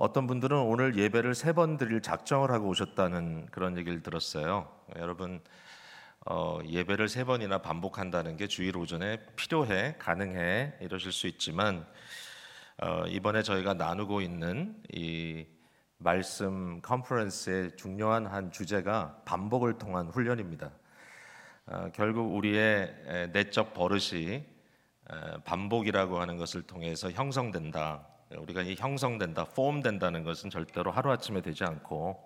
어떤 분들은 오늘 예배를 세 번 드릴 작정을 하고 오셨다는 그런 얘기를 들었어요. 여러분 어, 예배를 세 번이나 반복한다는 게 주일 오전에 필요해 가능해 이러실 수 있지만 어, 이번에 저희가 나누고 있는 이 말씀 컨퍼런스의 중요한 한 주제가 반복을 통한 훈련입니다. 어, 결국 우리의 내적 버릇이 반복이라고 하는 것을 통해서 형성된다. 우리가 이 형성된다, 폼된다는 것은 절대로 하루 아침에 되지 않고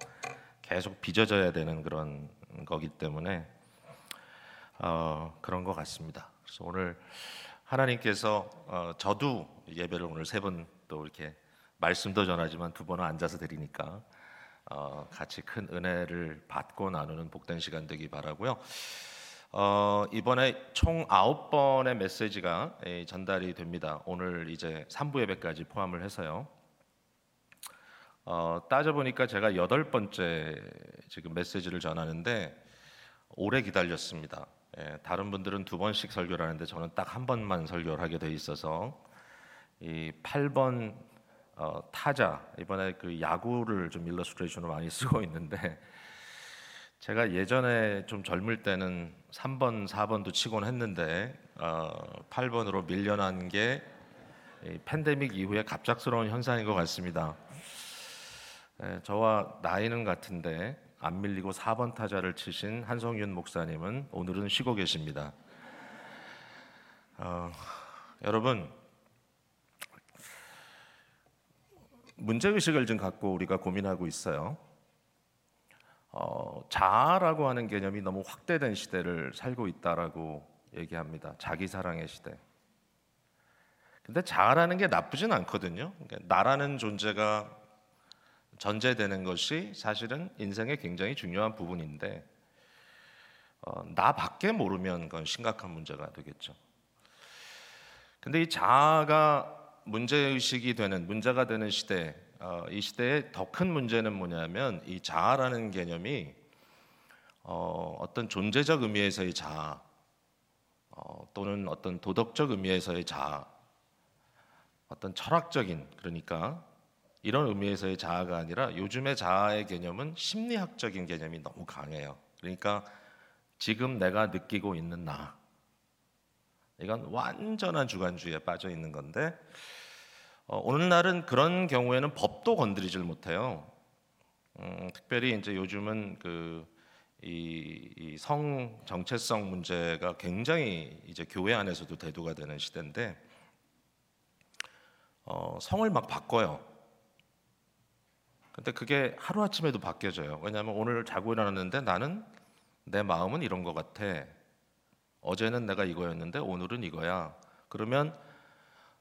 계속 빚어져야 되는 그런 거기 때문에 어, 그런 것 같습니다. 그래서 오늘 하나님께서 어, 저도 예배를 오늘 세 번 또 이렇게 말씀도 전하지만 두 번은 앉아서 드리니까 어, 같이 큰 은혜를 받고 나누는 복된 시간 되기 바라고요. 어, 이번에 총 아홉 번의 메시지가 예, 전달이 됩니다. 오늘 이제 3부 예배까지 포함을 해서요. 어, 따져보니까 제가 여덟 번째 지금 메시지를 전하는데 오래 기다렸습니다. 예, 다른 분들은 두 번씩 설교를 하는데 저는 딱 한 번만 설교를 하게 돼 있어서 이 8번 어, 타자 이번에 그 야구를 좀 일러스트레이션을 많이 쓰고 있는데 제가 예전에 좀 젊을 때는 3번, 4번도 치곤 했는데 어, 8번으로 밀려난 게 팬데믹 이후에 갑작스러운 현상인 것 같습니다. 네, 저와 나이는 같은데 안 밀리고 4번 타자를 치신 한성윤 목사님은 오늘은 쉬고 계십니다. 어, 여러분 문제 의식을 좀 갖고 우리가 고민하고 있어요. 어, 자아라고 하는 개념이 너무 확대된 시대를 살고 있다라고 얘기합니다. 자기 사랑의 시대. 근데 자아라는 게 나쁘진 않거든요. 그러니까 나라는 존재가 전제되는 것이 사실은 인생의 굉장히 중요한 부분인데 어, 나밖에 모르면 그건 심각한 문제가 되겠죠. 근데 이 자아가 문제 의식이 되는 문제가 되는 시대 어, 이 시대의 더 큰 문제는 뭐냐면 이 자아라는 개념이 어, 어떤 존재적 의미에서의 자아 어, 또는 어떤 도덕적 의미에서의 자아 어떤 철학적인 그러니까 이런 의미에서의 자아가 아니라 요즘의 자아의 개념은 심리학적인 개념이 너무 강해요. 그러니까 지금 내가 느끼고 있는 나 이건 완전한 주관주의에 빠져 있는 건데 어, 오늘날은 그런 경우에는 법도 건드리질 못해요. 음, 특별히 이제 요즘은 그이성 정체성 문제가 굉장히 이제 교회 안에서도 대두가 되는 시대인데 어, 성을 막 바꿔요. 근데 그게 하루 아침에도 바뀌어져요. 왜냐하면 오늘 자고 일어났는데 나는 내 마음은 이런 것 같아. 어제는 내가 이거였는데 오늘은 이거야. 그러면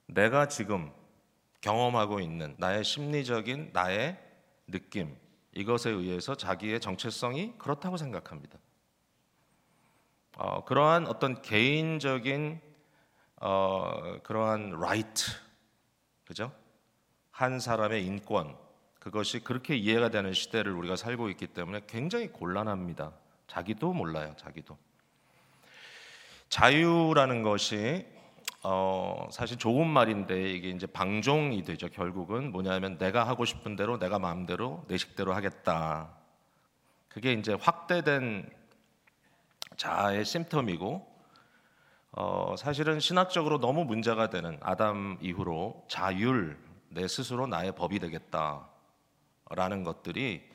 내가 지금 경험하고 있는 나의 심리적인 나의 느낌 이것에 의해서 자기의 정체성이 그렇다고 생각합니다. 어, 그러한 어떤 개인적인 어, 그러한 라이트 그죠? 한 사람의 인권 그것이 그렇게 이해가 되는 시대를 우리가 살고 있기 때문에 굉장히 곤란합니다. 자기도 몰라요, 자기도. 자유라는 것이 어, 사실 좋은 말인데 이게 이제 방종이 되죠. 결국은 뭐냐면 내가 하고 싶은 대로 내가 마음대로 내 식대로 하겠다. 그게 이제 확대된 자아의 심텀이고 어, 사실은 신학적으로 너무 문제가 되는 아담 이후로 자율 내 스스로 나의 법이 되겠다라는 것들이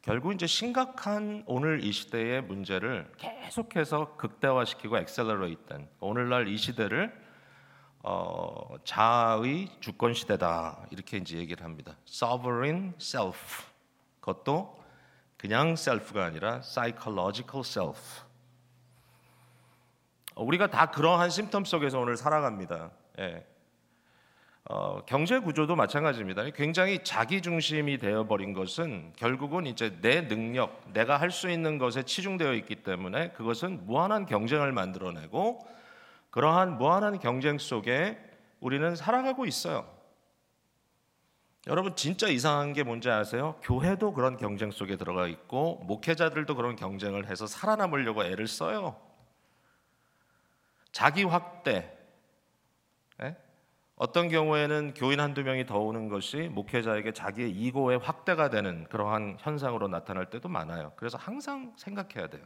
결국 이제 심각한 오늘 이 시대의 문제를 계속해서 극대화시키고 엑셀러레이트된 오늘날 이 시대를 어, 자의 주권 시대다 이렇게 이제 얘기를 합니다. Sovereign self. 그것도 그냥 self가 아니라 psychological self. 어, 우리가 다 그러한 심텀 속에서 오늘 살아갑니다. 예. 어, 경제 구조도 마찬가지입니다. 굉장히 자기 중심이 되어 버린 것은 결국은 이제 내 능력, 내가 할 수 있는 것에 치중되어 있기 때문에 그것은 무한한 경쟁을 만들어내고 그러한 무한한 경쟁 속에 우리는 살아가고 있어요. 여러분 진짜 이상한 게 뭔지 아세요? 교회도 그런 경쟁 속에 들어가 있고 목회자들도 그런 경쟁을 해서 살아남으려고 애를 써요. 자기 확대, 에? 예? 어떤 경우에는 교인 한두 명이 더 오는 것이 목회자에게 자기의 이고의 확대가 되는 그러한 현상으로 나타날 때도 많아요. 그래서 항상 생각해야 돼요.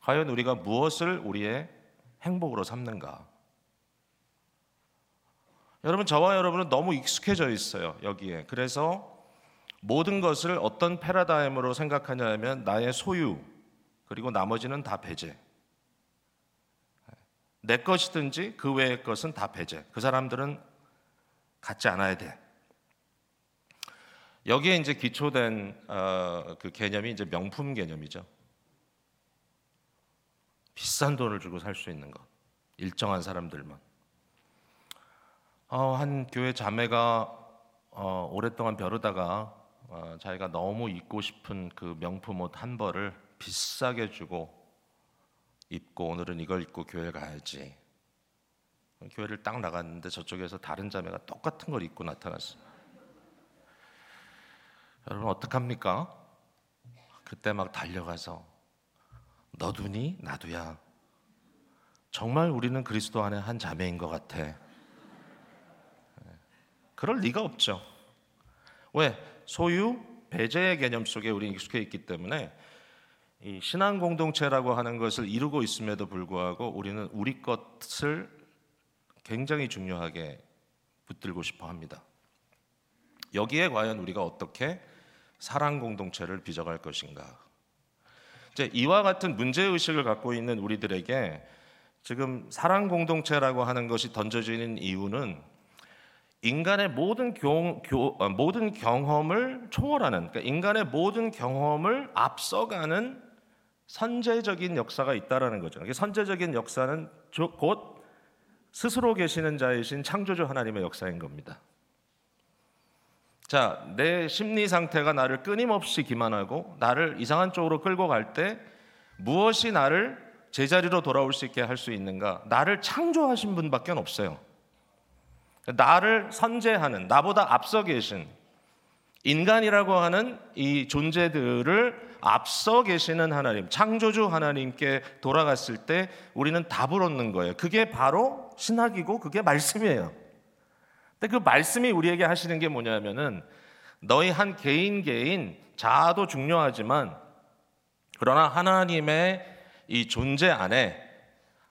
과연 우리가 무엇을 우리의 행복으로 삼는가? 여러분 저와 여러분은 너무 익숙해져 있어요 여기에. 그래서 모든 것을 어떤 패러다임으로 생각하냐면 나의 소유 그리고 나머지는 다 배제. 내 것이든지 그 외의 것은 다 배제. 그 사람들은 갖지 않아야 돼. 여기에 이제 기초된 어, 그 개념이 이제 명품 개념이죠. 비싼 돈을 주고 살 수 있는 것. 일정한 사람들만. 어, 한 교회 자매가 어, 오랫동안 벼르다가 어, 자기가 너무 입고 싶은 그 명품 옷 한 벌을 비싸게 주고 입고 오늘은 이걸 입고 교회 가야지. 교회를 딱 나갔는데 저쪽에서 다른 자매가 똑같은 걸 입고 나타났어요. 여러분 어떡합니까? 그때 막 달려가서 너도니 나도야. 정말 우리는 그리스도 안에 한 자매인 것 같아. 그럴 리가 없죠. 왜? 소유, 배제의 개념 속에 우리 익숙해 있기 때문에 이 신앙 공동체라고 하는 것을 이루고 있음에도 불구하고 우리는 우리 것을 굉장히 중요하게 붙들고 싶어 합니다. 여기에 과연 우리가 어떻게 사랑 공동체를 빚어갈 것인가? 이제 이와 같은 문제 의식을 갖고 있는 우리들에게 지금 사랑 공동체라고 하는 것이 던져지는 이유는 인간의 모든 경, 교, 어, 모든 경험을 초월하는 그러니까 인간의 모든 경험을 앞서가는 선제적인 역사가 있다라는 거죠. 선제적인 역사는 곧 스스로 계시는 자이신 창조주 하나님의 역사인 겁니다. 자, 내 심리 상태가 나를 끊임없이 기만하고 나를 이상한 쪽으로 끌고 갈 때 무엇이 나를 제자리로 돌아올 수 있게 할 수 있는가? 나를 창조하신 분밖에 없어요. 나를 선제하는 나보다 앞서 계신 인간이라고 하는 이 존재들을 앞서 계시는 하나님, 창조주 하나님께 돌아갔을 때 우리는 답을 얻는 거예요. 그게 바로 신학이고 그게 말씀이에요. 근데 그 말씀이 우리에게 하시는 게 뭐냐면은 너희 한 개인 개인 자아도 중요하지만 그러나 하나님의 이 존재 안에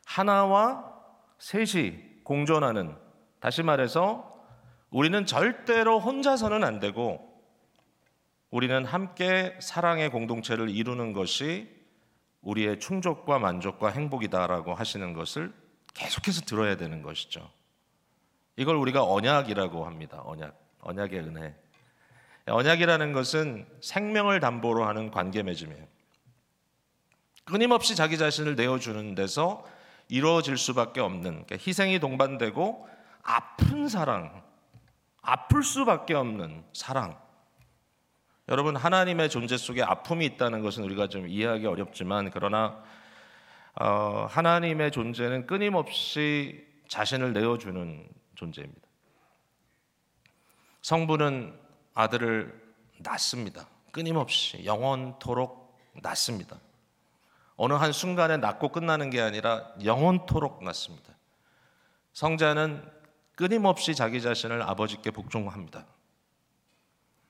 하나와 셋이 공존하는 다시 말해서 우리는 절대로 혼자서는 안 되고 우리는 함께 사랑의 공동체를 이루는 것이 우리의 충족과 만족과 행복이다라고 하시는 것을 계속해서 들어야 되는 것이죠. 이걸 우리가 언약이라고 합니다. 언약, 언약의 은혜. 언약이라는 것은 생명을 담보로 하는 관계 맺음이에요. 끊임없이 자기 자신을 내어주는 데서 이루어질 수밖에 없는 그러니까 희생이 동반되고 아픈 사랑, 아플 수밖에 없는 사랑. 여러분 하나님의 존재 속에 아픔이 있다는 것은 우리가 좀 이해하기 어렵지만 그러나 어, 하나님의 존재는 끊임없이 자신을 내어주는 존재입니다. 성부는 아들을 낳습니다. 끊임없이 영원토록 낳습니다. 어느 한 순간에 낳고 끝나는 게 아니라 영원토록 낳습니다. 성자는 끊임없이 자기 자신을 아버지께 복종합니다.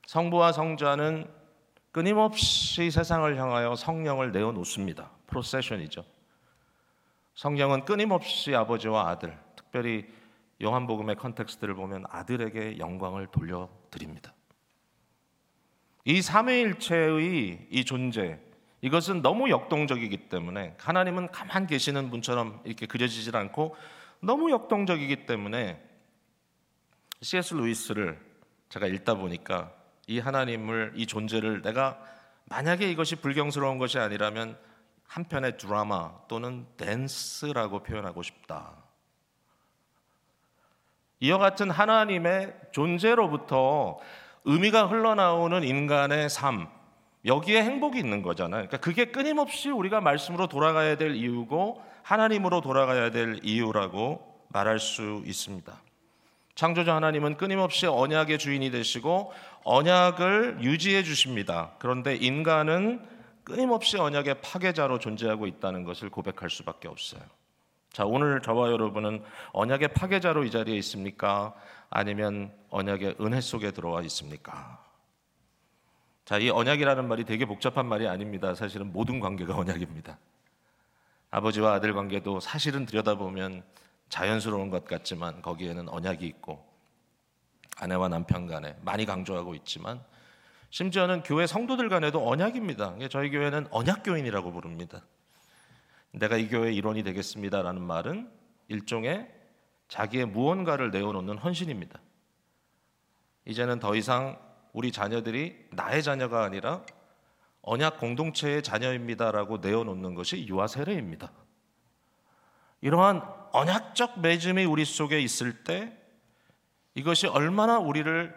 성부와 성자는 끊임없이 세상을 향하여 성령을 내어놓습니다. 프로세션이죠. 성령은 끊임없이 아버지와 아들, 특별히 요한복음의 context를 보면 아들에게 영광을 돌려드립니다. 이 삼위일체의 이 존재, 이것은 너무 역동적이기 때문에 하나님은 가만 계시는 분처럼 이렇게 그려지질 않고 너무 역동적이기 때문에 C.S. 루이스를 제가 읽다 보니까 이 하나님을 이 존재를 내가 만약에 이것이 불경스러운 것이 아니라면 한편의 드라마 또는 댄스라고 표현하고 싶다. 이와 같은 하나님의 존재로부터 의미가 흘러나오는 인간의 삶, 여기에 행복이 있는 거잖아요. 그러니까 그게 끊임없이 우리가 말씀으로 돌아가야 될 이유고 하나님으로 돌아가야 될 이유라고 말할 수 있습니다. 창조자 하나님은 끊임없이 언약의 주인이 되시고 언약을 유지해 주십니다. 그런데 인간은 끊임없이 언약의 파괴자로 존재하고 있다는 것을 고백할 수밖에 없어요. 자, 오늘 저와 여러분은 언약의 파괴자로 이 자리에 있습니까? 아니면 언약의 은혜 속에 들어와 있습니까? 자, 이 언약이라는 말이 되게 복잡한 말이 아닙니다. 사실은 모든 관계가 언약입니다. 아버지와 아들 관계도 사실은 들여다보면 자연스러운 것 같지만 거기에는 언약이 있고 아내와 남편 간에 많이 강조하고 있지만 심지어는 교회 성도들 간에도 언약입니다. 저희 교회는 언약교인이라고 부릅니다. 내가 이 교회의 일원이 되겠습니다라는 말은 일종의 자기의 무언가를 내어놓는 헌신입니다. 이제는 더 이상 우리 자녀들이 나의 자녀가 아니라 언약 공동체의 자녀입니다라고 내어놓는 것이 유아 세례입니다. 이러한 언약적 맺음이 우리 속에 있을 때 이것이 얼마나 우리를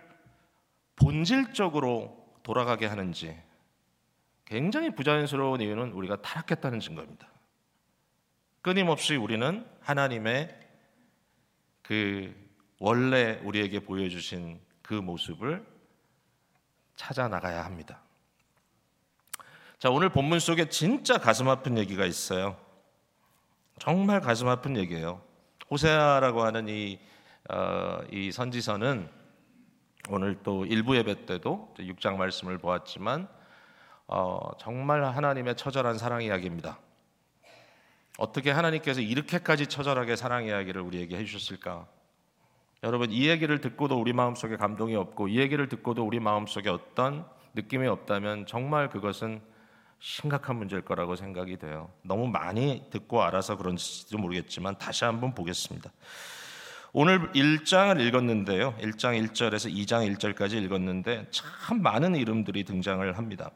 본질적으로 돌아가게 하는지 굉장히 부자연스러운 이유는 우리가 타락했다는 증거입니다. 끊임없이 우리는 하나님의 그 원래 우리에게 보여주신 그 모습을 찾아 나가야 합니다. 자, 오늘 본문 속에 진짜 가슴 아픈 얘기가 있어요. 정말 가슴 아픈 얘기예요. 호세아라고 하는 이, 어, 이 선지서는 오늘 또 일부 예배 때도 6장 말씀을 보았지만 어, 정말 하나님의 처절한 사랑 이야기입니다. 어떻게 하나님께서 이렇게까지 처절하게 사랑 이야기를 우리에게 해주셨을까? 여러분 이 얘기를 듣고도 우리 마음속에 감동이 없고 이 얘기를 듣고도 우리 마음속에 어떤 느낌이 없다면 정말 그것은 심각한 문제일 거라고 생각이 돼요. 너무 많이 듣고 알아서 그런지도 모르겠지만 다시 한번 보겠습니다. 오늘 1장을 읽었는데요. 1장 1절에서 2장 1절까지 읽었는데 참 많은 이름들이 등장을 합니다.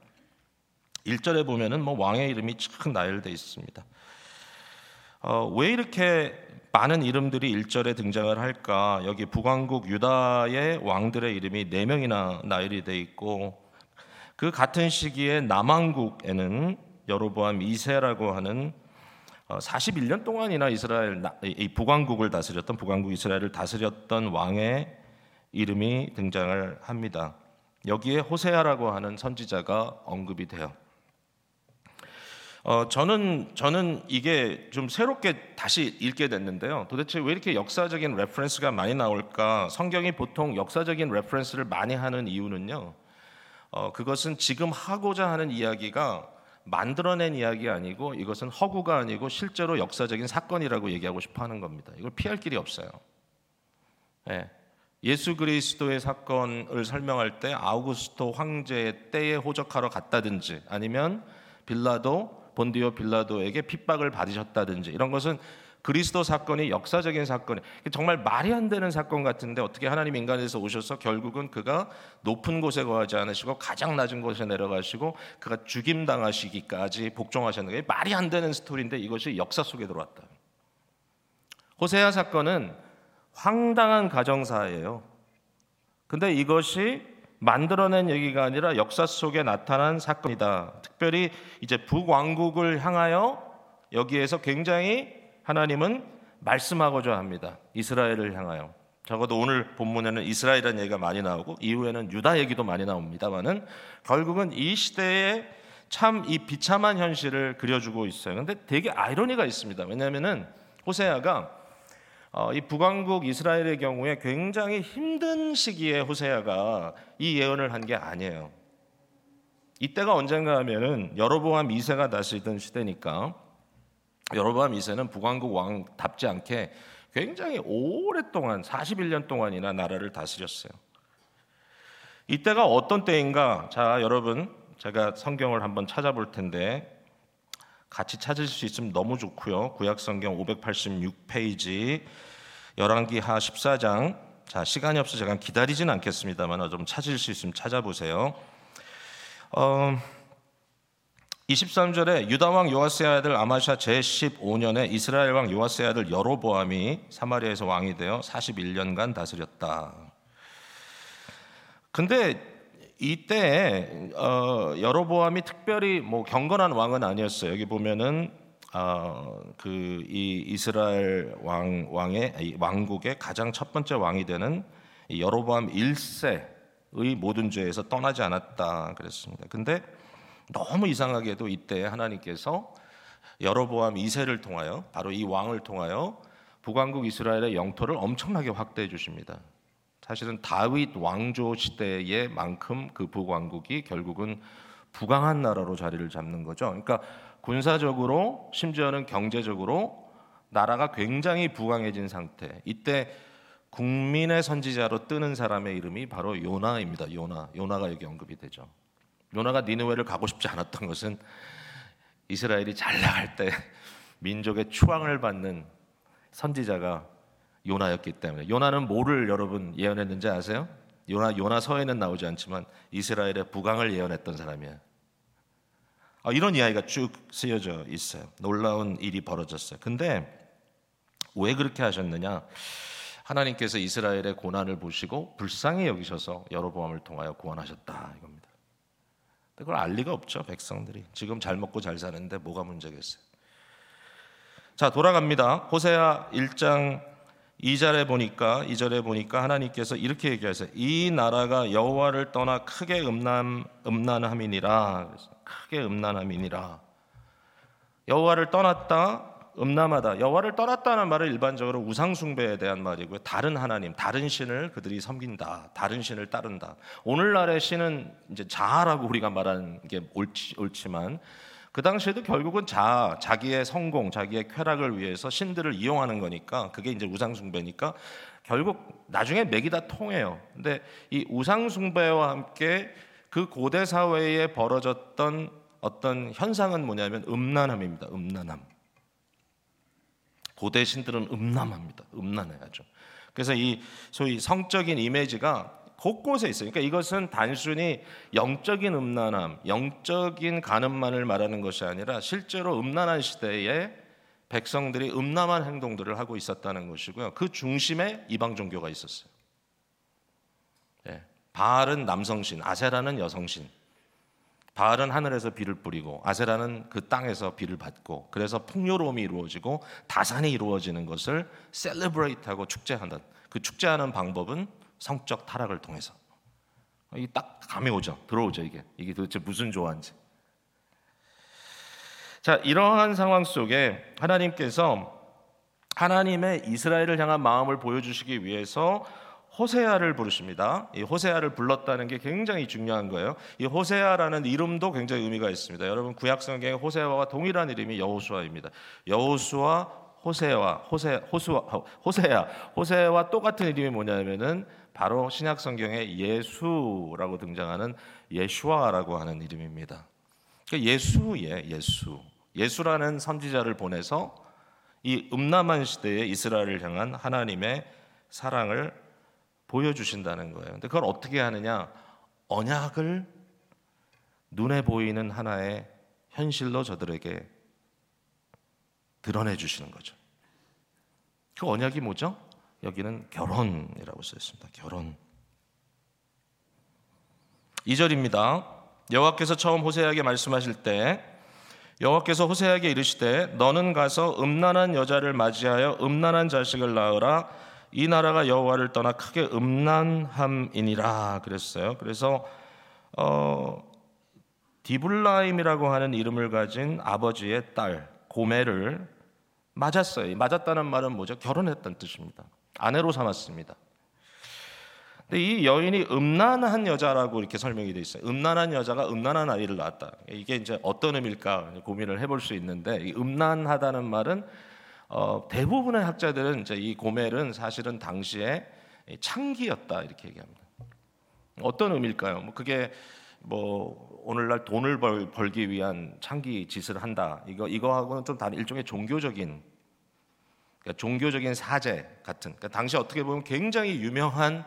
1절에 보면은 뭐 왕의 이름이 쫙 나열돼 있습니다. 어, 왜 이렇게 많은 이름들이 1절에 등장을 할까? 여기 북왕국 유다의 왕들의 이름이 4명이나 나열이 돼 있고 그 같은 시기에 남왕국에는 여로보암 2세라고 하는 41년 어, 동안이나 이스라엘 이 북왕국을 다스렸던 북왕국 이스라엘을 다스렸던 왕의 이름이 등장을 합니다. 여기에 호세아라고 하는 선지자가 언급이 돼요. 어, 저는 저는 이게 좀 새롭게 다시 읽게 됐는데요. 도대체 왜 이렇게 역사적인 reference가 많이 나올까? 성경이 보통 역사적인 reference를 많이 하는 이유는요. 어, 그것은 지금 하고자 하는 이야기가 만들어낸 이야기 아니고 이것은 허구가 아니고 실제로 역사적인 사건이라고 얘기하고 싶어 하는 겁니다. 이걸 피할 길이 없어요. 예. 예수 그리스도의 사건을 설명할 때 아우구스토 황제의 때에 호적하러 갔다든지 아니면 빌라도 본디오 빌라도에게 핍박을 받으셨다든지 이런 것은 그리스도 사건이 역사적인 사건, 정말 말이 안 되는 사건 같은데 어떻게 하나님 인간에서 오셔서 결국은 그가 높은 곳에 거하지 않으시고 가장 낮은 곳에 내려가시고 그가 죽임 당하시기까지 복종하셨는 게 말이 안 되는 스토리인데 이것이 역사 속에 들어왔다. 호세아 사건은 황당한 가정사예요. 근데 이것이 만들어낸 얘기가 아니라 역사 속에 나타난 사건이다. 특별히 이제 북왕국을 향하여 여기에서 굉장히 하나님은 말씀하고자 합니다. 이스라엘을 향하여. 적어도 오늘 본문에는 이스라엘이라는 얘기가 많이 나오고 이후에는 유다 얘기도 많이 나옵니다만은 결국은 이 시대에 참이 비참한 현실을 그려주고 있어요. 근데 되게 아이러니가 있습니다. 왜냐하면은 호세아가 어, 이 북왕국 이스라엘의 경우에 굉장히 힘든 시기에 호세아가 이 예언을 한 게 아니에요. 이때가 언젠가 하면은 여로보암 2세가 다스리던 시대니까 여로보암 2세는 북왕국 왕답지 않게 굉장히 오랫동안 41년 동안이나 나라를 다스렸어요. 이때가 어떤 때인가? 자, 여러분, 제가 성경을 한번 찾아볼 텐데 같이 찾으실 수 있으면 너무 좋고요. 구약 성경 586페이지 열왕기하 14장. 자, 시간이 없어 제가 기다리진 않겠습니다만 좀 찾을 수 있으면 찾아보세요. 어, 23절에 유다 왕 요아스의 아들 아마샤 제15년에 이스라엘 왕 요아스의 아들 여로보암이 사마리아에서 왕이 되어 41년간 다스렸다. 근데 이때 어, 여로보암이 특별히 뭐 경건한 왕은 아니었어요. 여기 보면은 어, 그이 이스라엘 왕 왕의 왕국의 가장 첫 번째 왕이 되는 여로보암 1세의 모든 죄에서 떠나지 않았다 그랬습니다. 근데 너무 이상하게도 이때 하나님께서 여로보암 2세를 통하여 바로 이 왕을 통하여 북왕국 이스라엘의 영토를 엄청나게 확대해 주십니다. 사실은 다윗 왕조 시대의 만큼 그 북왕국이 결국은 부강한 나라로 자리를 잡는 거죠. 그러니까 군사적으로 심지어는 경제적으로 나라가 굉장히 부강해진 상태. 이때 국민의 선지자로 뜨는 사람의 이름이 바로 요나입니다. 요나. 요나가 여기 언급이 되죠. 요나가 니느웨를 가고 싶지 않았던 것은 이스라엘이 잘 나갈 때 민족의 추앙을 받는 선지자가 요나였기 때문에 요나는 뭐를 여러분 예언했는지 아세요? 요나 요나서에는 나오지 않지만 이스라엘의 부강을 예언했던 사람이에요. 아, 이런 이야기가 쭉 쓰여져 있어요. 놀라운 일이 벌어졌어요. 근데 왜 그렇게 하셨느냐? 하나님께서 이스라엘의 고난을 보시고 불쌍히 여기셔서 여로보암을 통하여 구원하셨다 이겁니다. 그걸 알 리가 없죠 백성들이 지금 잘 먹고 잘 사는데 뭐가 문제겠어요? 자 돌아갑니다. 호세아 1장 2절에 보니까 2절에 보니까 하나님께서 이렇게 얘기하세요. 이 나라가 여호와를 떠나 크게 음란 음란함이니라. 크게 음란함이니라. 여호와를 떠났다 음란하다. 여호와를 떠났다는 말은 일반적으로 우상 숭배에 대한 말이고요. 다른 하나님, 다른 신을 그들이 섬긴다. 다른 신을 따른다. 오늘날의 신은 이제 자아라고 우리가 말하는 게 옳지, 옳지만 그 당시에도 결국은 자 자기의 성공, 자기의 쾌락을 위해서 신들을 이용하는 거니까 그게 이제 우상 숭배니까 결국 나중에 맥이 다 통해요. 근데 이 우상 숭배와 함께 그 고대 사회에 벌어졌던 어떤 현상은 뭐냐면 음란함입니다. 음란함. 고대 신들은 음란합니다. 음란해야죠. 그래서 이 소위 성적인 이미지가 곳곳에 있어요. 그러니까 이것은 단순히 영적인 음란함, 영적인 간음만을 말하는 것이 아니라 실제로 음란한 시대에 백성들이 음란한 행동들을 하고 있었다는 것이고요. 그 중심에 이방 종교가 있었어요. 예. 바알은 남성신, 아세라는 여성신. 바알은 하늘에서 비를 뿌리고 아세라는 그 땅에서 비를 받고 그래서 풍요로움이 이루어지고 다산이 이루어지는 것을 셀레브레이트하고 축제한다. 그 축제하는 방법은 성적 타락을 통해서 이 딱 감이 오죠. 들어오죠 이게 이게 도대체 무슨 조화인지. 자 이러한 상황 속에 하나님께서 하나님의 이스라엘을 향한 마음을 보여주시기 위해서 호세아를 부르십니다. 이 호세아를 불렀다는 게 굉장히 중요한 거예요. 이 호세아라는 이름도 굉장히 의미가 있습니다. 여러분 구약 성경에 호세아와 동일한 이름이 여호수아입니다. 여호수아 호세아 호세 호수아 호세아 호세아와 똑같은 이름이 뭐냐면은 바로 신약 성경에 예수라고 등장하는 예슈아라고 하는 이름입니다. 그러니까 예수예, 예수. 예수라는 선지자를 보내서 이 음란한 시대의 이스라엘을 향한 하나님의 사랑을 보여주신다는 거예요. 근데 그걸 어떻게 하느냐? 언약을 눈에 보이는 하나의 현실로 저들에게 드러내 주시는 거죠. 그 언약이 뭐죠? 여기는 결혼이라고 써 있습니다. 결혼. 2절입니다. 여호와께서 처음 호세에게 말씀하실 때 여호와께서 호세에게 이르시되 너는 가서 음란한 여자를 맞이하여 음란한 자식을 낳으라 이 나라가 여호와를 떠나 크게 음란함이니라 그랬어요. 그래서 어, 디블라임이라고 하는 이름을 가진 아버지의 딸 고메를 맞았어요. 맞았다는 말은 뭐죠? 결혼했다는 뜻입니다. 아내로 삼았습니다. 근데 이 여인이 음란한 여자라고 이렇게 설명이 되어 있어요. 음란한 여자가 음란한 아이를 낳았다. 이게 이제 어떤 의미일까 고민을 해볼 수 있는데 음란하다는 말은 어, 대부분의 학자들은 이제 이 고멜은 사실은 당시에 창기였다 이렇게 얘기합니다. 어떤 의미일까요? 뭐 그게 뭐 오늘날 돈을 벌, 벌기 위한 창기 짓을 한다. 이거 이거하고는 좀 다른 일종의 종교적인 그러니까 종교적인 사제 같은 그러니까 당시 어떻게 보면 굉장히 유명한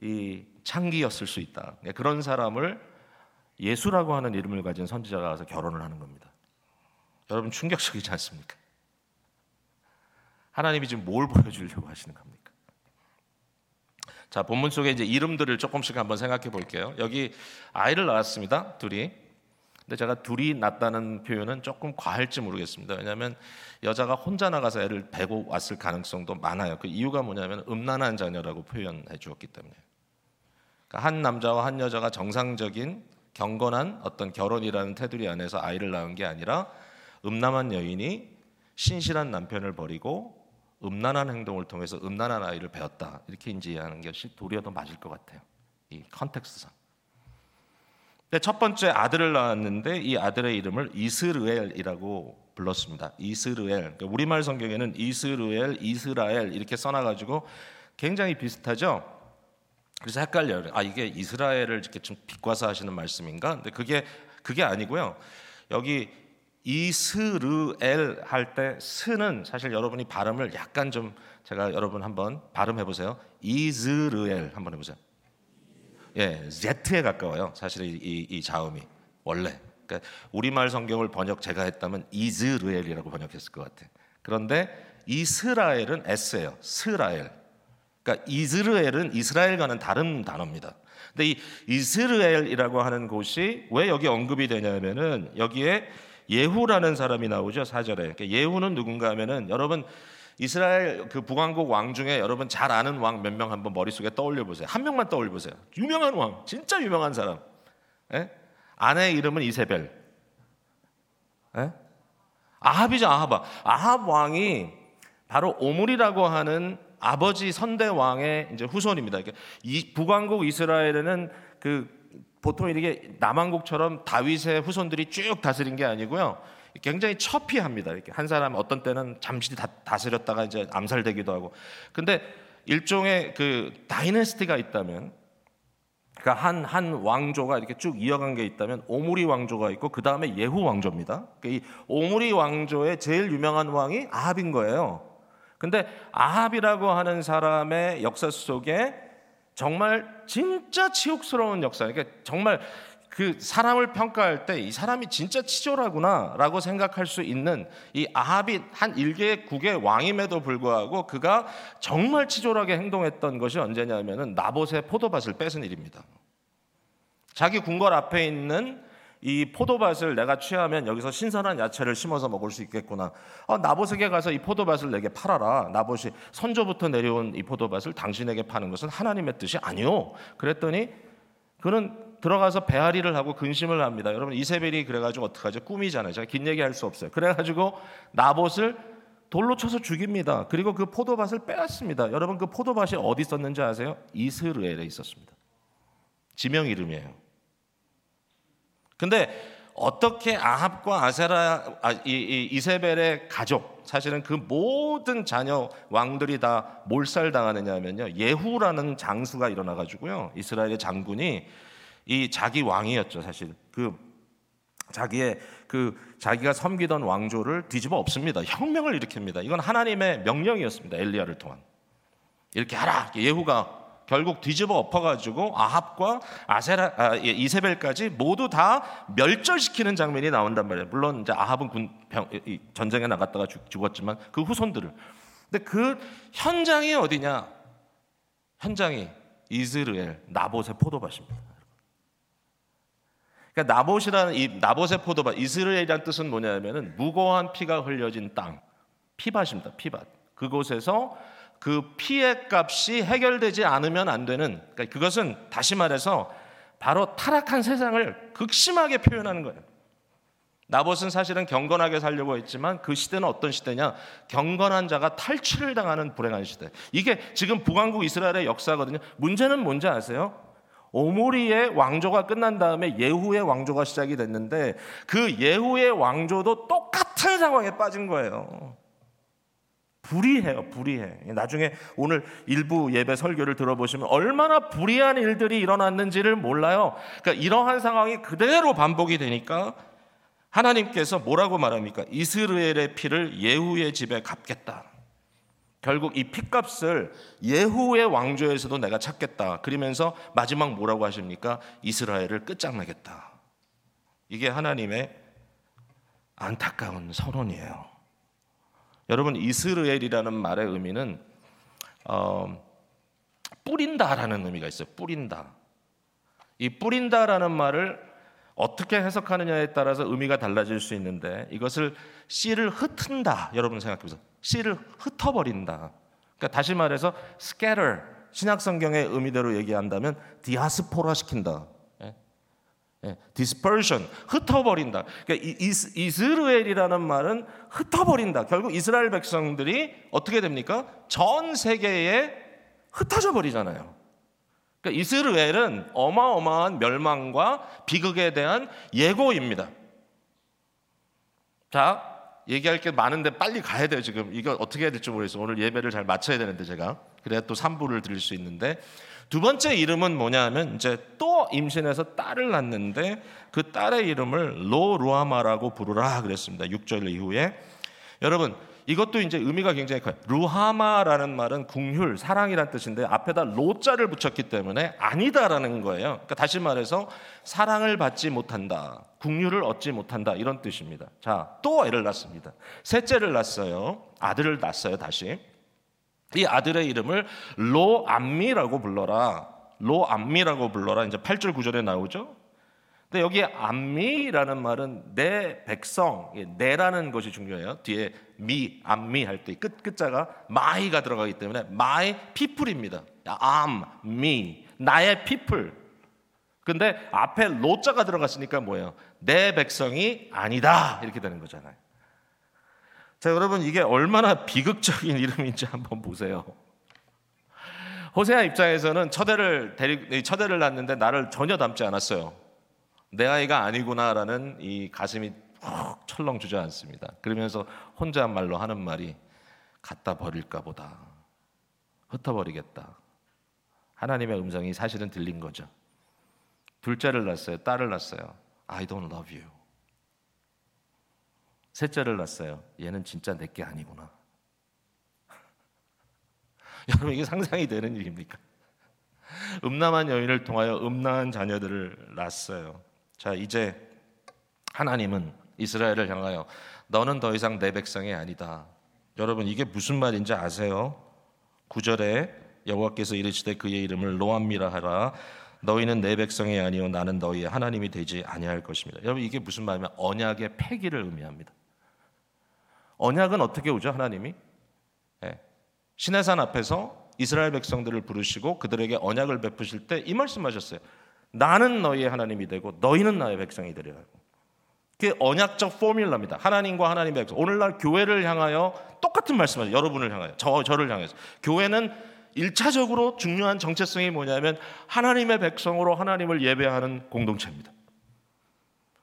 이 창기였을 수 있다. 그러니까 그런 사람을 예수라고 하는 이름을 가진 선지자가 와서 결혼을 하는 겁니다. 여러분 충격적이지 않습니까? 하나님이 지금 뭘 보여주려고 하시는 겁니까? 자, 본문 속에 이제 이름들을 조금씩 한번 생각해 볼게요. 여기 아이를 낳았습니다. 둘이. 근데 제가 둘이 낳다는 표현은 조금 과할지 모르겠습니다. 왜냐하면 여자가 혼자 나가서 애를 배고 왔을 가능성도 많아요. 그 이유가 뭐냐면 음란한 자녀라고 표현해 주었기 때문에. 그러니까 한 남자와 한 여자가 정상적인 경건한 어떤 결혼이라는 테두리 안에서 아이를 낳은 게 아니라 음란한 여인이 신실한 남편을 버리고 음란한 행동을 통해서 음란한 아이를 배웠다 이렇게 인지하는 것이 도리어 더 맞을 것 같아요. 이 컨텍스트상. 첫 번째 아들을 낳았는데 이 아들의 이름을 이스르엘이라고 불렀습니다. 이스르엘. 그러니까 우리말 성경에는 이스르엘, 이스라엘 이렇게 써놔가지고 굉장히 비슷하죠. 그래서 헷갈려요. 아 이게 이스라엘을 이렇게 좀 비과사 하시는 말씀인가? 근데 그게 그게 아니고요. 여기 이스르엘 할 때 스는 사실 여러분이 발음을 약간 좀 제가 여러분 한번 발음해 보세요. 이스르엘 한번 해보세요. 예, Z에 가까워요. 사실 이, 이, 이 자음이 원래. 그러니까 우리말 성경을 번역 제가 했다면 이스르엘이라고 번역했을 것 같아. 그런데 이스라엘은 S예요. 스라엘. 그러니까 이스라엘은 이스라엘과는 다른 단어입니다. 근데 이 이스라엘이라고 하는 곳이 왜 여기 언급이 되냐면은 여기에 예후라는 사람이 나오죠 사절에. 그러니까 예후는 누군가 하면은 여러분 이스라엘 그 북왕국 왕 중에 여러분 잘 아는 왕 몇 명 한번 머릿속에 떠올려 보세요. 한 명만 떠올려 보세요. 유명한 왕, 진짜 유명한 사람. 예? 아내 이름은 이세벨. 예? 아합이죠, 아합. 아합 왕이 바로 오물이라고 하는 아버지 선대 왕의 이제 후손입니다. 그러니까 이 북왕국 이스라엘에는 그 보통 이렇게 남왕국처럼 다윗의 후손들이 쭉 다스린 게 아니고요. 굉장히 처피합니다. 이렇게 한 사람 어떤 때는 잠시 다, 다스렸다가 이제 암살되기도 하고. 근데 일종의 그 다이너스티가 있다면 그러니까 한, 한 왕조가 이렇게 쭉 이어간 게 있다면 오므리 왕조가 있고 그 다음에 예후 왕조입니다. 그러니까 이 오므리 왕조의 제일 유명한 왕이 아합인 거예요. 근데 아합이라고 하는 사람의 역사 속에 정말 진짜 치욕스러운 역사. 그러니까 정말 그 사람을 평가할 때 이 사람이 진짜 치졸하구나라고 생각할 수 있는 이 아합이 한 일개 국의 왕임에도 불구하고 그가 정말 치졸하게 행동했던 것이 언제냐면은 나봇의 포도밭을 뺏은 일입니다. 자기 궁궐 앞에 있는 이 포도밭을 내가 취하면 여기서 신선한 야채를 심어서 먹을 수 있겠구나. 아, 나봇에게 가서 이 포도밭을 내게 팔아라. 나봇이 선조부터 내려온 이 포도밭을 당신에게 파는 것은 하나님의 뜻이 아니요. 그랬더니 그는 들어가서 배앓이를 하고 근심을 합니다. 여러분 이세벨이 그래가지고 어떡하죠? 꿈이잖아요. 제가 긴 얘기 할 수 없어요. 그래가지고 나봇을 돌로 쳐서 죽입니다. 그리고 그 포도밭을 빼앗습니다. 여러분 그 포도밭이 어디 있었는지 아세요? 이스라엘에 있었습니다. 지명 이름이에요. 근데 어떻게 아합과 아세라 아, 이, 이, 이세벨의 가족 사실은 그 모든 자녀 왕들이 다 몰살 당하느냐면요 예후라는 장수가 일어나 가지고요 이스라엘의 장군이 이 자기 왕이었죠, 사실. 그 자기의 그 자기가 섬기던 왕조를 뒤집어 엎습니다. 혁명을 일으킵니다. 이건 하나님의 명령이었습니다. 엘리야를 통한. 이렇게 하라. 예후가 결국 뒤집어 엎어가지고 아합과 아세라 아, 예, 이세벨까지 모두 다 멸절시키는 장면이 나온단 말이에요. 물론 이제 아합은 군 병, 전쟁에 나갔다가 죽, 죽었지만 그 후손들을. 근데 그 현장이 어디냐? 현장이 이스라엘 나봇의 포도밭입니다. 그러니까 나봇이라는 이 나봇의 포도밭 이스라엘이란 뜻은 뭐냐면은 무고한 피가 흘려진 땅 피밭입니다. 피밭 그곳에서 그 피의 값이 해결되지 않으면 안 되는 그러니까 그것은 다시 말해서 바로 타락한 세상을 극심하게 표현하는 거예요. 나봇은 사실은 경건하게 살려고 했지만 그 시대는 어떤 시대냐? 경건한 자가 탈취를 당하는 불행한 시대. 이게 지금 북왕국 이스라엘의 역사거든요. 문제는 뭔지 아세요? 오므리의 왕조가 끝난 다음에 예후의 왕조가 시작이 됐는데 그 예후의 왕조도 똑같은 상황에 빠진 거예요. 불의해요, 불의해. 나중에 오늘 일부 예배 설교를 들어보시면 얼마나 불의한 일들이 일어났는지를 몰라요. 그러니까 이러한 상황이 그대로 반복이 되니까 하나님께서 뭐라고 말합니까? 이스라엘의 피를 예후의 집에 갚겠다. 결국 이 핏값을 예후의 왕조에서도 내가 찾겠다. 그러면서 마지막 뭐라고 하십니까? 이스라엘을 끝장내겠다. 이게 하나님의 안타까운 선언이에요. 여러분 이스라엘이라는 말의 의미는 어, 뿌린다라는 의미가 있어요. 뿌린다. 이 뿌린다라는 말을 어떻게 해석하느냐에 따라서 의미가 달라질 수 있는데 이것을 씨를 흩은다. 여러분 생각해 보세요. 씨를 흩어버린다. 그러니까 다시 말해서 scatter 신약 성경의 의미대로 얘기한다면 디아스포라 시킨다. 예? 예, dispersion 흩어버린다. 그러니까 이스, 이스라엘이라는 말은 흩어버린다. 결국 이스라엘 백성들이 어떻게 됩니까? 전 세계에 흩어져 버리잖아요. 그러니까 이스라엘은 어마어마한 멸망과 비극에 대한 예고입니다. 자, 얘기할 게 많은데 빨리 가야 돼요, 지금. 이거 어떻게 해야 될지 모르겠어요. 오늘 예배를 잘 마쳐야 되는데, 제가. 그래야 또 3부를 드릴 수 있는데. 두 번째 이름은 뭐냐 하면, 이제 또 임신해서 딸을 낳는데, 그 딸의 이름을 로루아마라고 부르라 그랬습니다. 6절 이후에. 여러분, 이것도 이제 의미가 굉장히 커요. 루하마라는 말은 궁휼, 사랑이란 뜻인데 앞에다 로자를 붙였기 때문에 아니다라는 거예요. 그러니까 다시 말해서 사랑을 받지 못한다. 궁휼을 얻지 못한다. 이런 뜻입니다. 자, 또 애를 낳습니다. 셋째를 낳았어요. 아들을 낳았어요, 다시. 이 아들의 이름을 로암미라고 불러라. 로암미라고 불러라. 이제 8절 9절에 나오죠. 근데 여기 암미라는 말은 내 백성, 내라는 것이 중요해요. 뒤에 미, 암미 할 때 끝 끝자가 my가 들어가기 때문에 my people입니다. 암, 미, 나의 people. 근데 앞에 로자가 들어갔으니까 뭐예요? 내 백성이 아니다 이렇게 되는 거잖아요. 자, 여러분 이게 얼마나 비극적인 이름인지 한번 보세요. 호세아 입장에서는 첫애를 데리 첫애를 낳는데 나를 전혀 닮지 않았어요. 내 아이가 아니구나라는 이 가슴이 푹 철렁 주저앉습니다. 그러면서 혼자 말로 하는 말이 갖다 버릴까 보다. 흩어버리겠다. 하나님의 음성이 사실은 들린 거죠. 둘째를 낳았어요. 딸을 낳았어요. I don't love you. 셋째를 낳았어요. 얘는 진짜 내게 아니구나. 여러분 이게 상상이 되는 일입니까? 음란한 여인을 통하여 음란한 자녀들을 낳았어요. 자, 이제 하나님은 이스라엘을 향하여 너는 더 이상 내 백성이 아니다. 여러분 이게 무슨 말인지 아세요? 9절에 여호와께서 이르시되 그의 이름을 로암미라 하라. 너희는 내 백성이 아니요 나는 너희의 하나님이 되지 아니할 것입니다. 여러분 이게 무슨 말이면 언약의 폐기를 의미합니다. 언약은 어떻게 오죠 하나님이? 네. 시내산 앞에서 이스라엘 백성들을 부르시고 그들에게 언약을 베푸실 때 이 말씀하셨어요. 나는 너희의 하나님이 되고 너희는 나의 백성이 되리라고. 그게 언약적 포뮬라입니다. 하나님과 하나님의 백성. 오늘날 교회를 향하여 똑같은 말씀을 여러분을 향하여 저 저를 향해서 교회는 일차적으로 중요한 정체성이 뭐냐면 하나님의 백성으로 하나님을 예배하는 공동체입니다.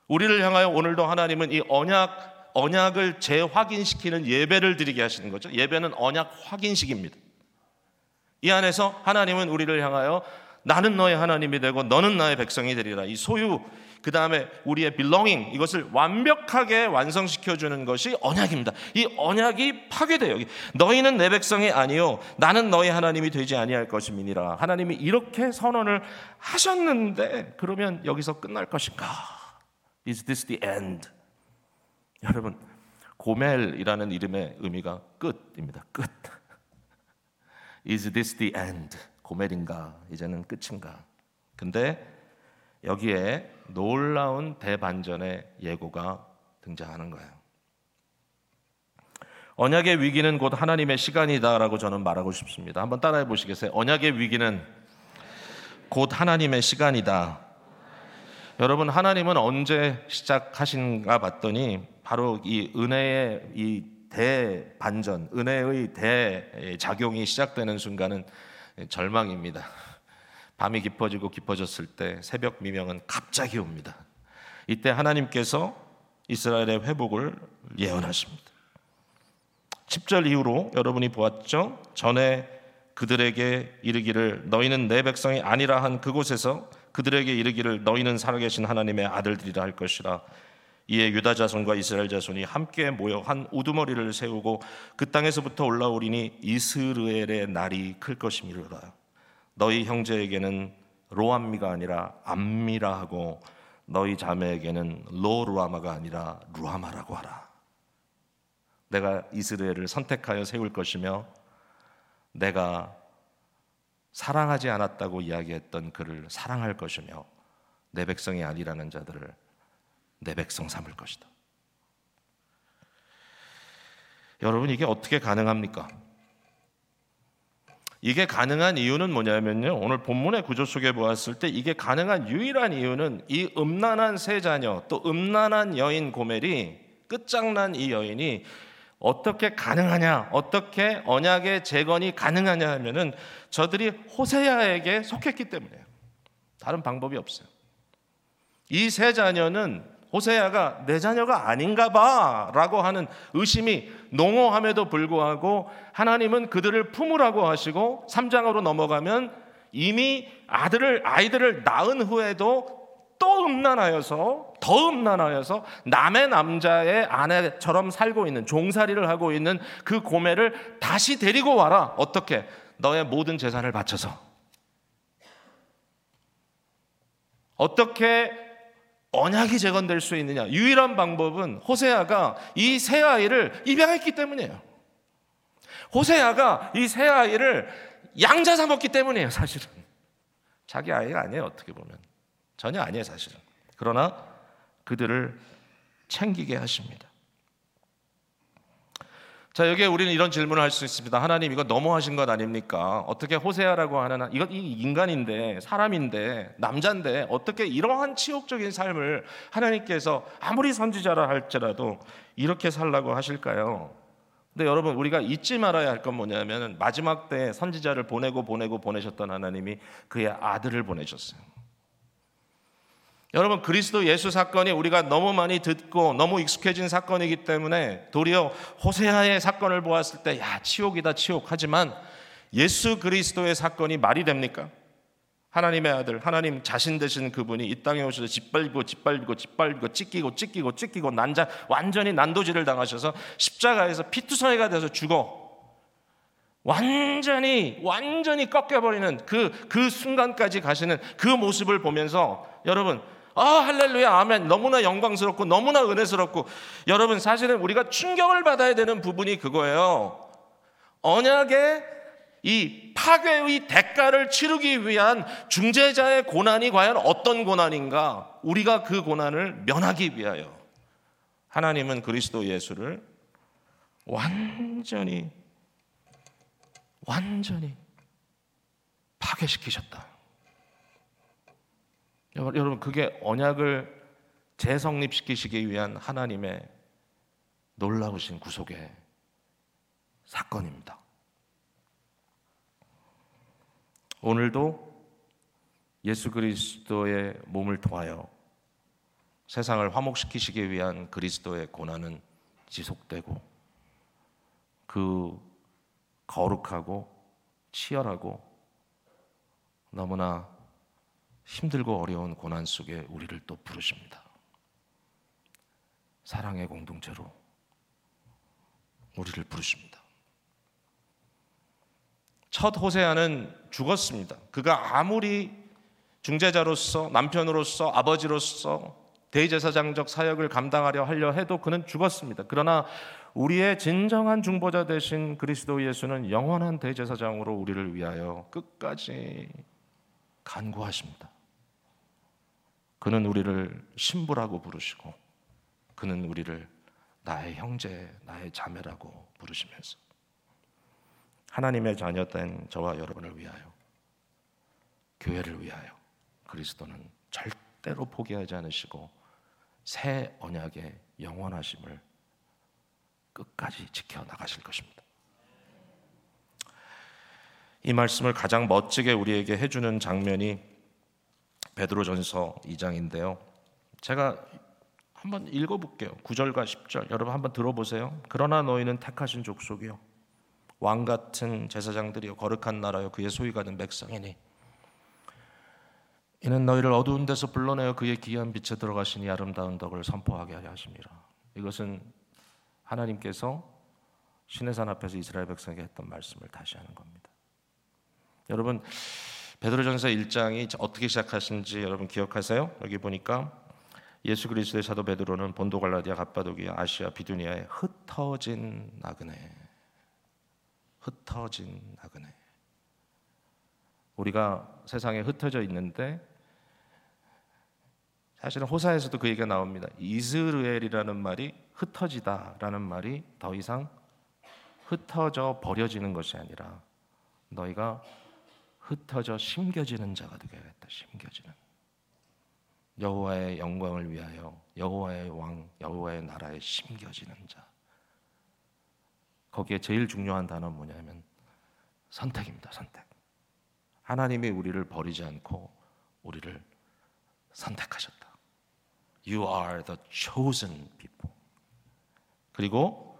우리를 향하여 오늘도 하나님은 이 언약 언약을 재확인시키는 예배를 드리게 하시는 거죠. 예배는 언약 확인식입니다. 이 안에서 하나님은 우리를 향하여 나는 너의 하나님이 되고 너는 나의 백성이 되리라. 이 소유 그 다음에 우리의 belonging 이것을 완벽하게 완성시켜 주는 것이 언약입니다. 이 언약이 파괴돼요. 너희는 내 백성이 아니요 나는 너희 하나님이 되지 아니할 것임이니라. 하나님이 이렇게 선언을 하셨는데 그러면 여기서 끝날 것인가? Is this the end? 여러분 고멜이라는 이름의 의미가 끝입니다. 끝. Is this the end? 고멜인가? 이제는 끝인가? 근데 여기에 놀라운 대반전의 예고가 등장하는 거예요. 언약의 위기는 곧 하나님의 시간이다라고 저는 말하고 싶습니다. 한번 따라해 보시겠어요? 언약의 위기는 곧 하나님의 시간이다. 여러분 하나님은 언제 시작하신가 봤더니 바로 이 은혜의 이 대반전, 은혜의 대작용이 시작되는 순간은 절망입니다. 밤이 깊어지고 깊어졌을 때 새벽 미명은 갑자기 옵니다. 이때 하나님께서 이스라엘의 회복을 예언하십니다. 10절 이후로 여러분이 보았죠? 전에 그들에게 이르기를 너희는 내 백성이 아니라 한 그곳에서 그들에게 이르기를 너희는 살아계신 하나님의 아들들이라 할 것이라 이에 유다 자손과 이스라엘 자손이 함께 모여 한 우두머리를 세우고 그 땅에서부터 올라오리니 이스르엘의 날이 클 것임이로다. 너희 형제에게는 로암미가 아니라 암미라 하고 너희 자매에게는 로루아마가 아니라 루아마라고 하라. 내가 이스라엘을 선택하여 세울 것이며 내가 사랑하지 않았다고 이야기했던 그를 사랑할 것이며 내 백성이 아니라는 자들을 내 백성 삼을 것이다. 여러분 이게 어떻게 가능합니까? 이게 가능한 이유는 뭐냐면요. 오늘 본문의 구조 속에 보았을 때 이게 가능한 유일한 이유는 이 음란한 세 자녀 또 음란한 여인 고멜이 끝장난 이 여인이 어떻게 가능하냐, 어떻게 언약의 재건이 가능하냐 하면은 저들이 호세아에게 속했기 때문에요. 다른 방법이 없어요. 이 세 자녀는 호세아가 내 자녀가 아닌가 봐 라고 하는 의심이 농어함에도 불구하고 하나님은 그들을 품으라고 하시고 3장으로 넘어가면 이미 아들을 아이들을 낳은 후에도 또 음란하여서 더 음란하여서 남의 남자의 아내처럼 살고 있는 종살이를 하고 있는 그 고매를 다시 데리고 와라. 어떻게? 너의 모든 재산을 바쳐서. 어떻게 언약이 재건될 수 있느냐? 유일한 방법은 호세아가 이새 아이를 입양했기 때문이에요. 호세아가 이새 아이를 양자 삼았기 때문이에요, 사실은. 자기 아이가 아니에요, 어떻게 보면. 전혀 아니에요, 사실은. 그러나 그들을 챙기게 하십니다. 자, 여기에 우리는 이런 질문을 할 수 있습니다. 하나님, 이거 너무하신 것 아닙니까? 어떻게 호세아라고 하는, 이거 이 인간인데, 사람인데, 남자인데, 어떻게 이러한 치욕적인 삶을 하나님께서 아무리 선지자라 할지라도 이렇게 살라고 하실까요? 근데 여러분, 우리가 잊지 말아야 할 건 뭐냐면, 마지막 때 선지자를 보내고 보내고 보내셨던 하나님이 그의 아들을 보내셨어요. 여러분 그리스도 예수 사건이 우리가 너무 많이 듣고 너무 익숙해진 사건이기 때문에 도리어 호세아의 사건을 보았을 때 야 치욕이다 치욕 하지만 예수 그리스도의 사건이 말이 됩니까? 하나님의 아들 하나님 자신 되신 그분이 이 땅에 오셔서 짓밟고 짓밟고 짓밟고 찢기고 찢기고 찢기고 난자 완전히 난도질을 당하셔서 십자가에서 피투성이가 돼서 죽어 완전히 완전히 꺾여버리는 그그 순간까지 가시는 그 모습을 보면서 여러분 아, 할렐루야, 아멘. 너무나 영광스럽고 너무나 은혜스럽고 여러분 사실은 우리가 충격을 받아야 되는 부분이 그거예요. 언약의 이 파괴의 대가를 치르기 위한 중재자의 고난이 과연 어떤 고난인가? 우리가 그 고난을 면하기 위하여 하나님은 그리스도 예수를 완전히 완전히 파괴시키셨다. 여러분 그게 언약을 재성립시키시기 위한 하나님의 놀라우신 구속의 사건입니다. 오늘도 예수 그리스도의 몸을 통하여 세상을 화목시키시기 위한 그리스도의 고난은 지속되고 그 거룩하고 치열하고 너무나 힘들고 어려운 고난 속에 우리를 또 부르십니다. 사랑의 공동체로 우리를 부르십니다. 첫 호세아는 죽었습니다. 그가 아무리 중재자로서 남편으로서 아버지로서 대제사장적 사역을 감당하려 하려 해도 그는 죽었습니다. 그러나 우리의 진정한 중보자 되신 그리스도 예수는 영원한 대제사장으로 우리를 위하여 끝까지 간구하십니다. 그는 우리를 신부라고 부르시고 그는 우리를 나의 형제, 나의 자매라고 부르시면서 하나님의 자녀된 저와 여러분을 위하여 교회를 위하여 그리스도는 절대로 포기하지 않으시고 새 언약의 영원하심을 끝까지 지켜 나가실 것입니다. 이 말씀을 가장 멋지게 우리에게 해주는 장면이 베드로전서 2장인데요. 제가 한번 읽어 볼게요. 9절과 10절 여러분 한번 들어보세요. 그러나 너희는 택하신 족속이요 왕 같은 제사장들이요 거룩한 나라요 그의 소유가 된 백성이니 이는 너희를 어두운 데서 불러내어 그의 귀한 빛에 들어가시니 아름다운 덕을 선포하게 하려 하심이라. 이것은 하나님께서 시내산 앞에서 이스라엘 백성에게 했던 말씀을 다시 하는 겁니다. 여러분 베드로전서 1장이 어떻게 시작하신지 여러분 기억하세요? 여기 보니까 예수 그리스도의 사도 베드로는 본도 갈라디아 갑바도기아 아시아 비두니아에 흩어진 나그네 흩어진 나그네 우리가 세상에 흩어져 있는데 사실은 호사에서도 그 얘기가 나옵니다. 이스라엘이라는 말이 흩어지다라는 말이 더 이상 흩어져 버려지는 것이 아니라 너희가 흩어져 심겨지는 자가 되겠다. 심겨지는 여호와의 영광을 위하여 여호와의 왕 여호와의 나라에 심겨지는 자. 거기에 제일 중요한 단어는 뭐냐면 선택입니다. 선택. 하나님이 우리를 버리지 않고 우리를 선택하셨다. You are the chosen people. 그리고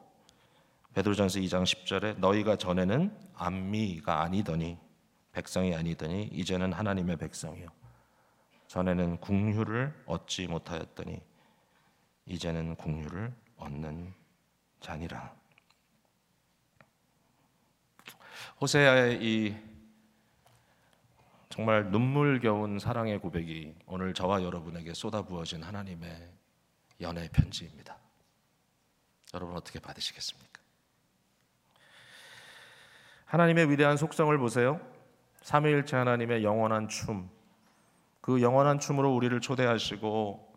베드로전서 2장 10절에 너희가 전에는 안미가 아니더니 백성이 아니더니 이제는 하나님의 백성이요 전에는 궁휼을 얻지 못하였더니 이제는 궁휼을 얻는 자니라. 호세아의 이 정말 눈물겨운 사랑의 고백이 오늘 저와 여러분에게 쏟아부어진 하나님의 연애 편지입니다. 여러분 어떻게 받으시겠습니까? 하나님의 위대한 속성을 보세요. 삼위일체 하나님의 영원한 춤, 그 영원한 춤으로 우리를 초대하시고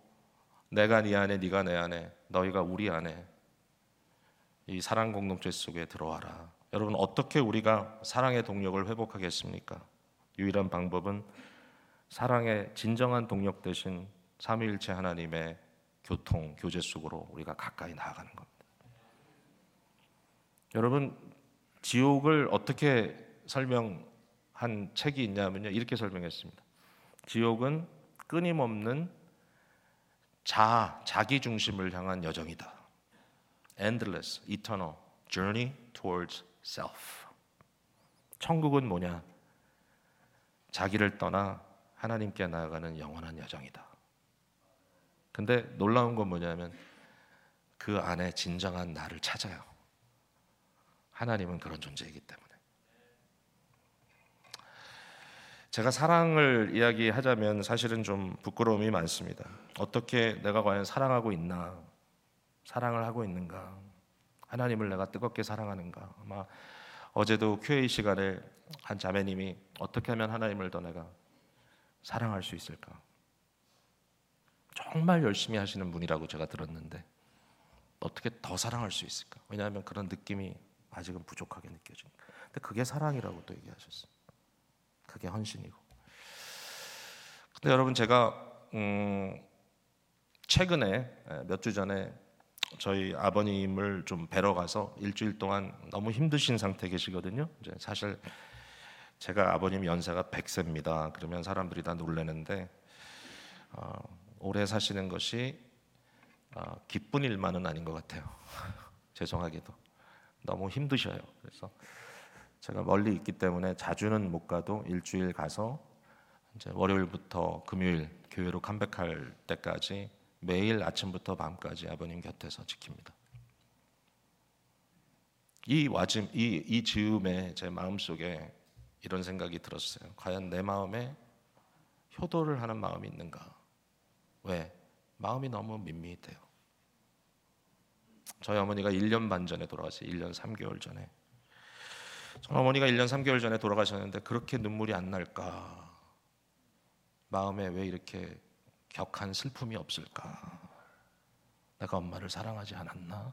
내가 네 안에 네가 내 안에 너희가 우리 안에 이 사랑 공동체 속에 들어와라. 여러분 어떻게 우리가 사랑의 동력을 회복하겠습니까? 유일한 방법은 사랑의 진정한 동력 대신 삼위일체 하나님의 교통 교제 속으로 우리가 가까이 나아가는 겁니다. 여러분 지옥을 어떻게 설명 한 책이 있냐면요 이렇게 설명했습니다. 지옥은 끊임없는 자, 자기 중심을 향한 여정이다. Endless, eternal journey towards self. 천국은 뭐냐? 자기를 떠나 하나님께 나아가는 영원한 여정이다. 근데 놀라운 건 뭐냐면 그 안에 진정한 나를 찾아요. 하나님은 그런 존재이기 때문에. 제가 사랑을 이야기하자면 사실은 좀 부끄러움이 많습니다. 어떻게 내가 과연 사랑하고 있나? 사랑을 하고 있는가? 하나님을 내가 뜨겁게 사랑하는가? 아마 어제도 QA 시간에 한 자매님이 어떻게 하면 하나님을 더 내가 사랑할 수 있을까? 정말 열심히 하시는 분이라고 제가 들었는데 어떻게 더 사랑할 수 있을까? 왜냐하면 그런 느낌이 아직은 부족하게 느껴지니까. 근데 그게 사랑이라고 또 얘기하셨어요. 그게 헌신이고. 근데 여러분 제가 음 최근에 몇 주 전에 저희 아버님을 좀 뵈러 가서 일주일 동안 너무 힘드신 상태 계시거든요. 이제 사실 제가 아버님 연세가 100세입니다. 그러면 사람들이 다 놀라는데 어, 오래 사시는 것이 어, 기쁜 일만은 아닌 것 같아요. 죄송하게도 너무 힘드셔요. 그래서 제가 멀리 있기 때문에 자주는 못 가도 일주일 가서 이제 월요일부터 금요일 교회로 컴백할 때까지 매일 아침부터 밤까지 아버님 곁에서 지킵니다. 이 와짐, 이, 이 즈음에 제 마음 속에 이런 생각이 들었어요. 과연 내 마음에 효도를 하는 마음이 있는가? 왜? 마음이 너무 밋밋해요. 저희 어머니가 1년 반 전에 돌아가세요. 1년 3개월 전에. 어머니가 1년 3개월 전에 돌아가셨는데 그렇게 눈물이 안 날까? 마음에 왜 이렇게 격한 슬픔이 없을까? 내가 엄마를 사랑하지 않았나?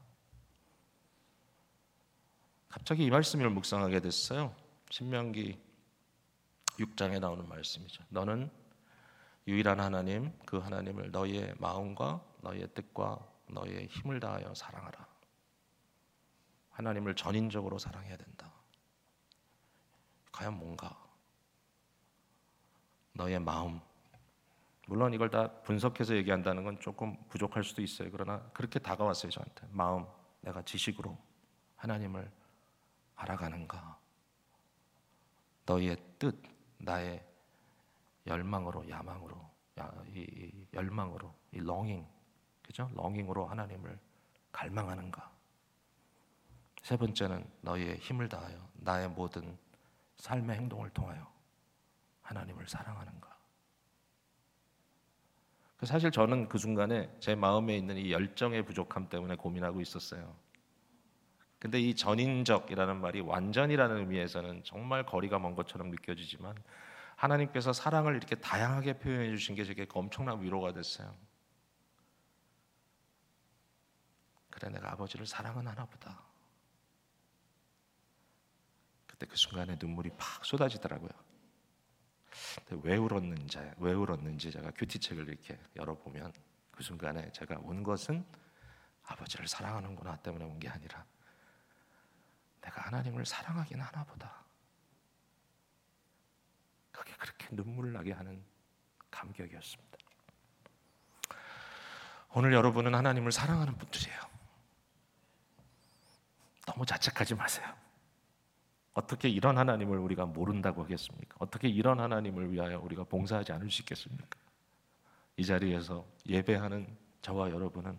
갑자기 이 말씀을 묵상하게 됐어요. 신명기 6장에 나오는 말씀이죠. 너는 유일한 하나님, 그 하나님을 너희의 마음과 너희의 뜻과 너희의 힘을 다하여 사랑하라. 하나님을 전인적으로 사랑해야 된다. 과연 뭔가? 너의 마음. 물론 이걸 다 분석해서 얘기한다는 건 조금 부족할 수도 있어요. 그러나 그렇게 다가왔어요 저한테. 마음 내가 지식으로 하나님을 알아가는가? 너희의 뜻 나의 열망으로 야망으로 야, 이, 이 열망으로 이 longing 그죠? longing으로 하나님을 갈망하는가? 세 번째는 너희의 힘을 다하여 나의 모든 삶의 행동을 통하여 하나님을 사랑하는가? 그 사실 저는 그 순간에 제 마음에 있는 이 열정의 부족함 때문에 고민하고 있었어요. 근데 이 전인적이라는 말이 완전이라는 의미에서는 정말 거리가 먼 것처럼 느껴지지만 하나님께서 사랑을 이렇게 다양하게 표현해 주신 게 제게 엄청난 위로가 됐어요. 그래 내가 아버지를 사랑은 하나 보다. 그때 그 순간에 눈물이 팍 쏟아지더라고요. 왜 울었는지 왜 울었는지 제가 큐티책을 이렇게 열어보면 그 순간에 제가 온 것은 아버지를 사랑하는구나 때문에 온 게 아니라 내가 하나님을 사랑하긴 하나 보다. 그게 그렇게 눈물 나게 하는 감격이었습니다. 오늘 여러분은 하나님을 사랑하는 분들이에요. 너무 자책하지 마세요. 어떻게 이런 하나님을 우리가 모른다고 하겠습니까? 어떻게 이런 하나님을 위하여 우리가 봉사하지 않을 수 있겠습니까? 이 자리에서 예배하는 저와 여러분은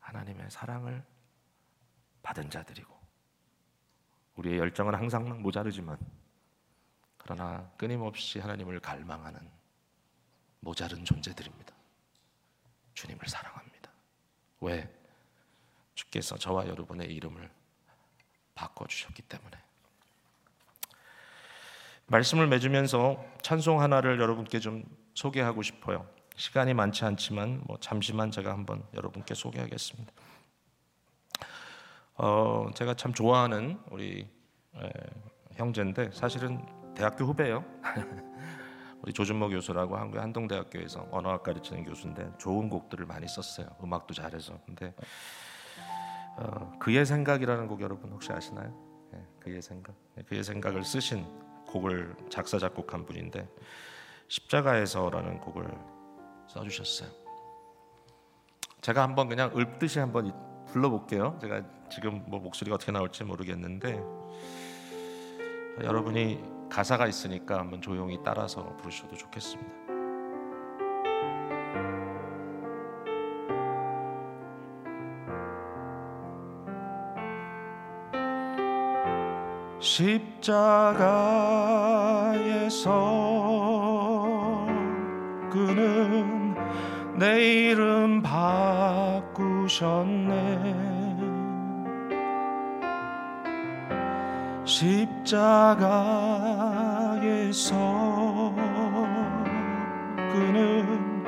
하나님의 사랑을 받은 자들이고 우리의 열정은 항상 모자르지만 그러나 끊임없이 하나님을 갈망하는 모자른 존재들입니다. 주님을 사랑합니다. 왜? 주께서 저와 여러분의 이름을 바꿔 주셨기 때문에. 말씀을 맺으면서 찬송 하나를 여러분께 좀 소개하고 싶어요. 시간이 많지 않지만 뭐 잠시만 제가 한번 여러분께 소개하겠습니다. 어, 제가 참 좋아하는 우리 에, 형제인데 사실은 대학교 후배예요. 우리 조준모 교수라고 한국 한동대학교에서 언어학 가르치는 교수인데 좋은 곡들을 많이 썼어요. 음악도 잘해서. 근데 어, 그의 생각이라는 곡 여러분 혹시 아시나요? 네, 그의 생각. 네, 그의 생각을 쓰신 곡을 작사 작곡한 분인데 십자가에서라는 곡을 써주셨어요. 제가 한번 그냥 읊듯이 한번 불러볼게요. 제가 지금 뭐 목소리가 어떻게 나올지 모르겠는데 여러분이 가사가 있으니까 한번 조용히 따라서 부르셔도 좋겠습니다. 십자가에서 그는 내 이름 바꾸셨네. 십자가에서 그는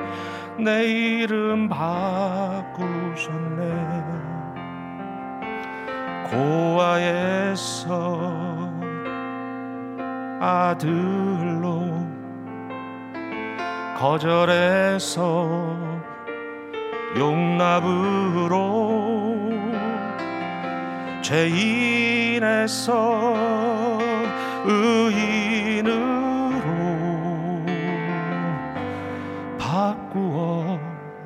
내 이름 바꾸셨네. 고아에서 아들로 거절해서 용납으로 죄인에서 의인으로 바꾸어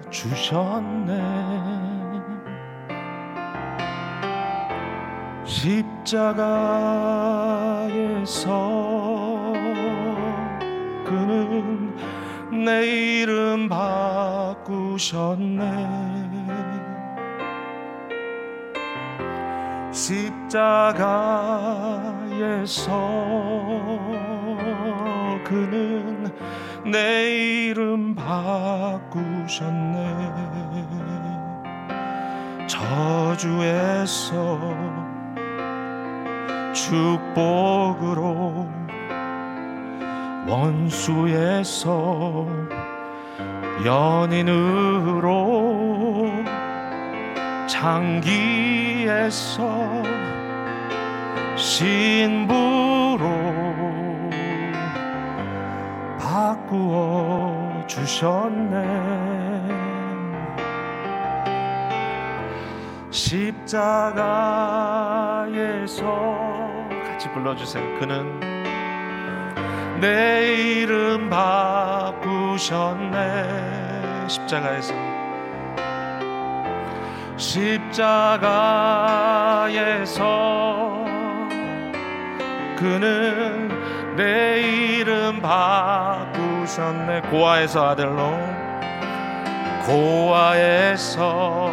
주셨네. 십자가에서 내 이름 바꾸셨네. 십자가에서 그는 내 이름 바꾸셨네. 저주에서 축복으로 원수에서 연인으로 장기에서 신부로 바꾸어 주셨네. 십자가에서 같이 불러주세요. 그는 내 이름 바꾸셨네. 십자가에서. 십자가에서 그는 내 이름 바꾸셨네. 고아에서 아들로. 고아에서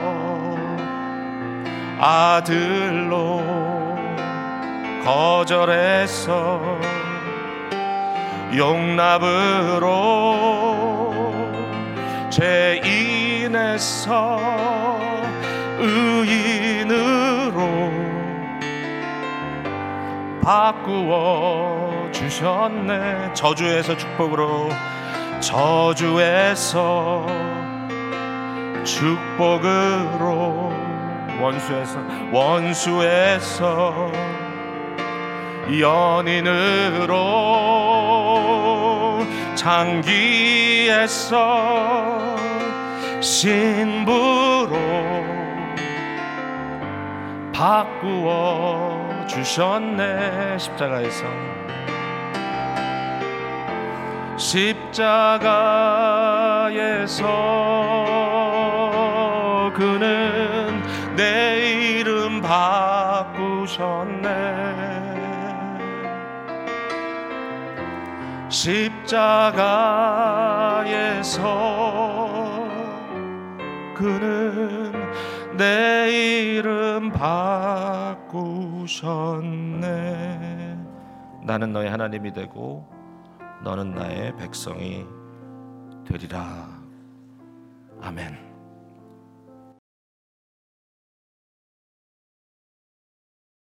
아들로 거절해서 용납으로 죄인에서 의인으로 바꾸어 주셨네. 저주에서 축복으로 저주에서 축복으로 원수에서 원수에서 연인으로 장기에서 신부로 바꾸어 주셨네 십자가에서. 십자가에서 그는 내 이름 바꾸셨네 십자가에서 그는 내 이름 바꾸셨네. 나는 너의 하나님이 되고 너는 나의 백성이 되리라. 아멘